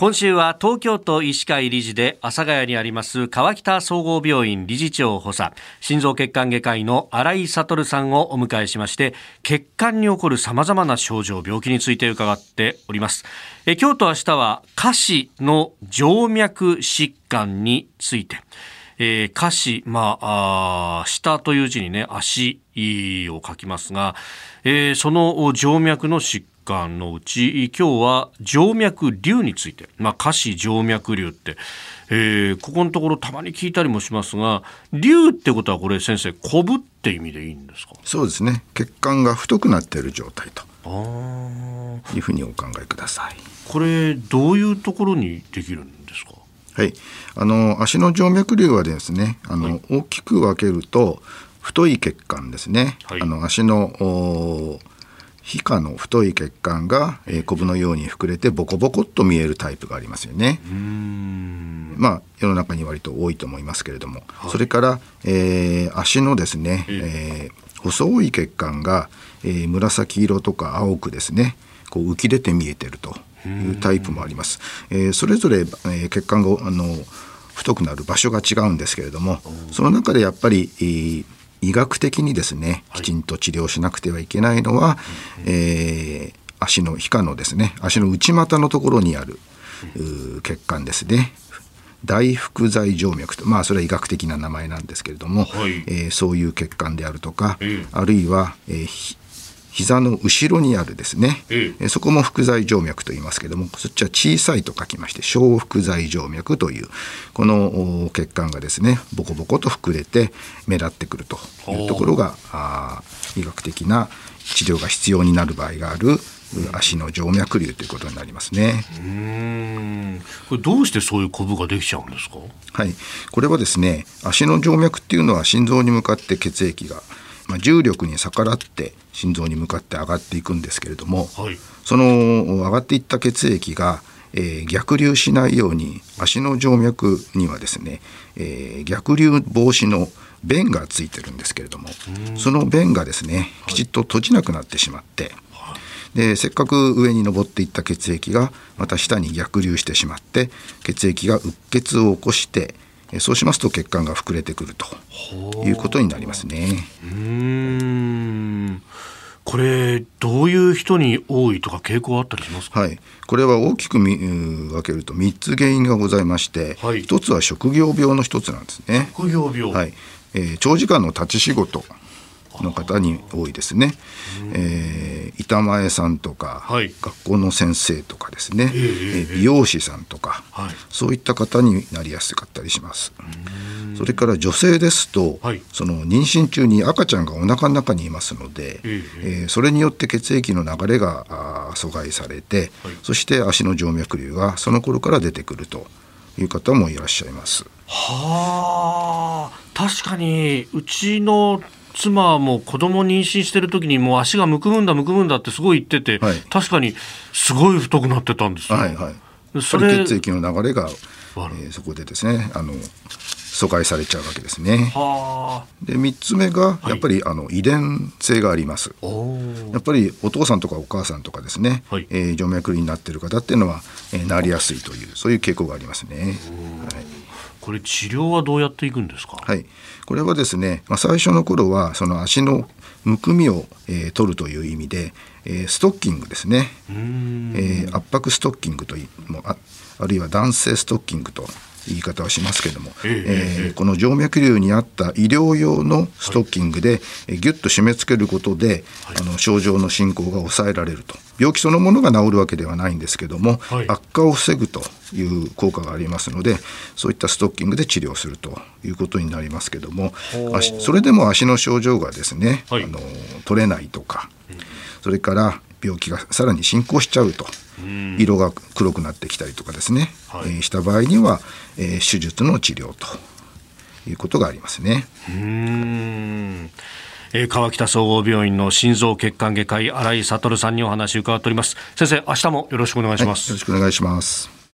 今週は東京都医師会理事で阿佐ヶ谷にあります川北総合病院理事長補佐心臓血管外科医の新井悟さんをお迎えしまして血管に起こる様々な症状病気について伺っております。え今日と明日は下肢の静脈疾患について。えー、下肢、まあ、あ下という字にね、足を書きますが、えー、その静脈の疾間のうち今日は静脈瘤について、まあ、下肢静脈瘤って、えー、ここのところたまに聞いたりもしますが瘤ってことはこれ先生こぶって意味でいいんですか？そうですね。血管が太くなっている状態と。いうふうにお考えください。これどういうところにできるんですか？はい、あの足の静脈瘤はですねあの、はい、大きく分けると太い血管ですね、はい、あの足の皮下の太い血管が、えー、コブのように膨れてボコボコっと見えるタイプがありますよね。まあ世の中に割と多いと思いますけれども、はい、それから、えー、足のですね、えー、細い血管が、えー、紫色とか青くですねこう浮き出て見えてるというタイプもあります。えー、それぞれ、えー、血管があの太くなる場所が違うんですけれどもその中でやっぱり、えー医学的にですねきちんと治療しなくてはいけないのは、はい、えー、足の皮下のですね足の内股のところにある、血管ですね。大腹剤静脈とまあそれは医学的な名前なんですけれども、はい、えー、そういう血管であるとか、あるいは、えー、膝の後ろにあるですね、ええ、そこも腹剤静脈と言いますけどもそっちは小さいと書きまして小腹剤静脈というこの血管がですねボコボコと膨れて目立ってくるというところがあ医学的な治療が必要になる場合がある足の静脈瘤ということになりますね。うん。これどうしてそういうコブができちゃうんですか？はい、これはですね、足の静脈っていうのは心臓に向かって血液がまあ、重力に逆らって心臓に向かって上がっていくんですけれども、はい、その上がっていった血液が、えー、逆流しないように足の静脈にはですね、えー、逆流防止の弁がついてるんですけれどもその弁がですねきちっと閉じなくなってしまって、はい、でせっかく上に上っていった血液がまた下に逆流してしまって血液がうっ血を起こしてそうしますと血管が膨れてくるということになりますね。うん。これどういう人に多いとか傾向あったりしますはい、これは大きく分けると3つ原因がございまして、はい、1つは職業病の1つなんですね。職業病、はい。えー、長時間の立ち仕事の方に多いですね。えー、板前さんとか、はい、学校の先生とかですね、えー、美容師さんとか、はい、そういった方になりやすかったりします。それから女性ですと、はい、その妊娠中に赤ちゃんがお腹の中にいますので、えー、えー、それによって血液の流れが阻害されて、そして足の静脈瘤がその頃から出てくるという方もいらっしゃいます。はあ。確かにうちの妻も子供妊娠してる時にもう足がむくむんだむくむんだってすごい言ってて、はい、確かにすごい太くなってたんですよ。はいはい、それ血液の流れが、えー、そこでですねあの阻害されちゃうわけですね。で3つ目がやっぱり、はい、あの遺伝性があります。やっぱりお父さんとかお母さんとかですね、はい、えー、静脈瘤になっている方っていうのは、えー、なりやすいというそういう傾向がありますね。はいこれ治療はどうやっていくんですか？はい、これはですね、まあ、最初の頃はその足のむくみを、えー、取るという意味で、えー、ストッキングですね、えー、圧迫ストッキングといもああるいは男性ストッキングと言い方はしますけれども、えー、えー、この静脈瘤に合った医療用のストッキングで、はい、ギュッと締め付けることで、はい、あの症状の進行が抑えられると。病気そのものが治るわけではないんですけども、はい、悪化を防ぐという効果がありますのでそういったストッキングで治療するということになりますけどもそれでも足の症状がですね、あの取れないとか、それから病気がさらに進行しちゃうと。色が黒くなってきたりとかですね、はい、えー、した場合には、えー、手術の治療と。いうことがありますね。うん。えー、川北総合病院の心臓血管外科医新井悟さんにお話を伺っております。先生明日もよろしくお願いします、はい、よろしくお願いします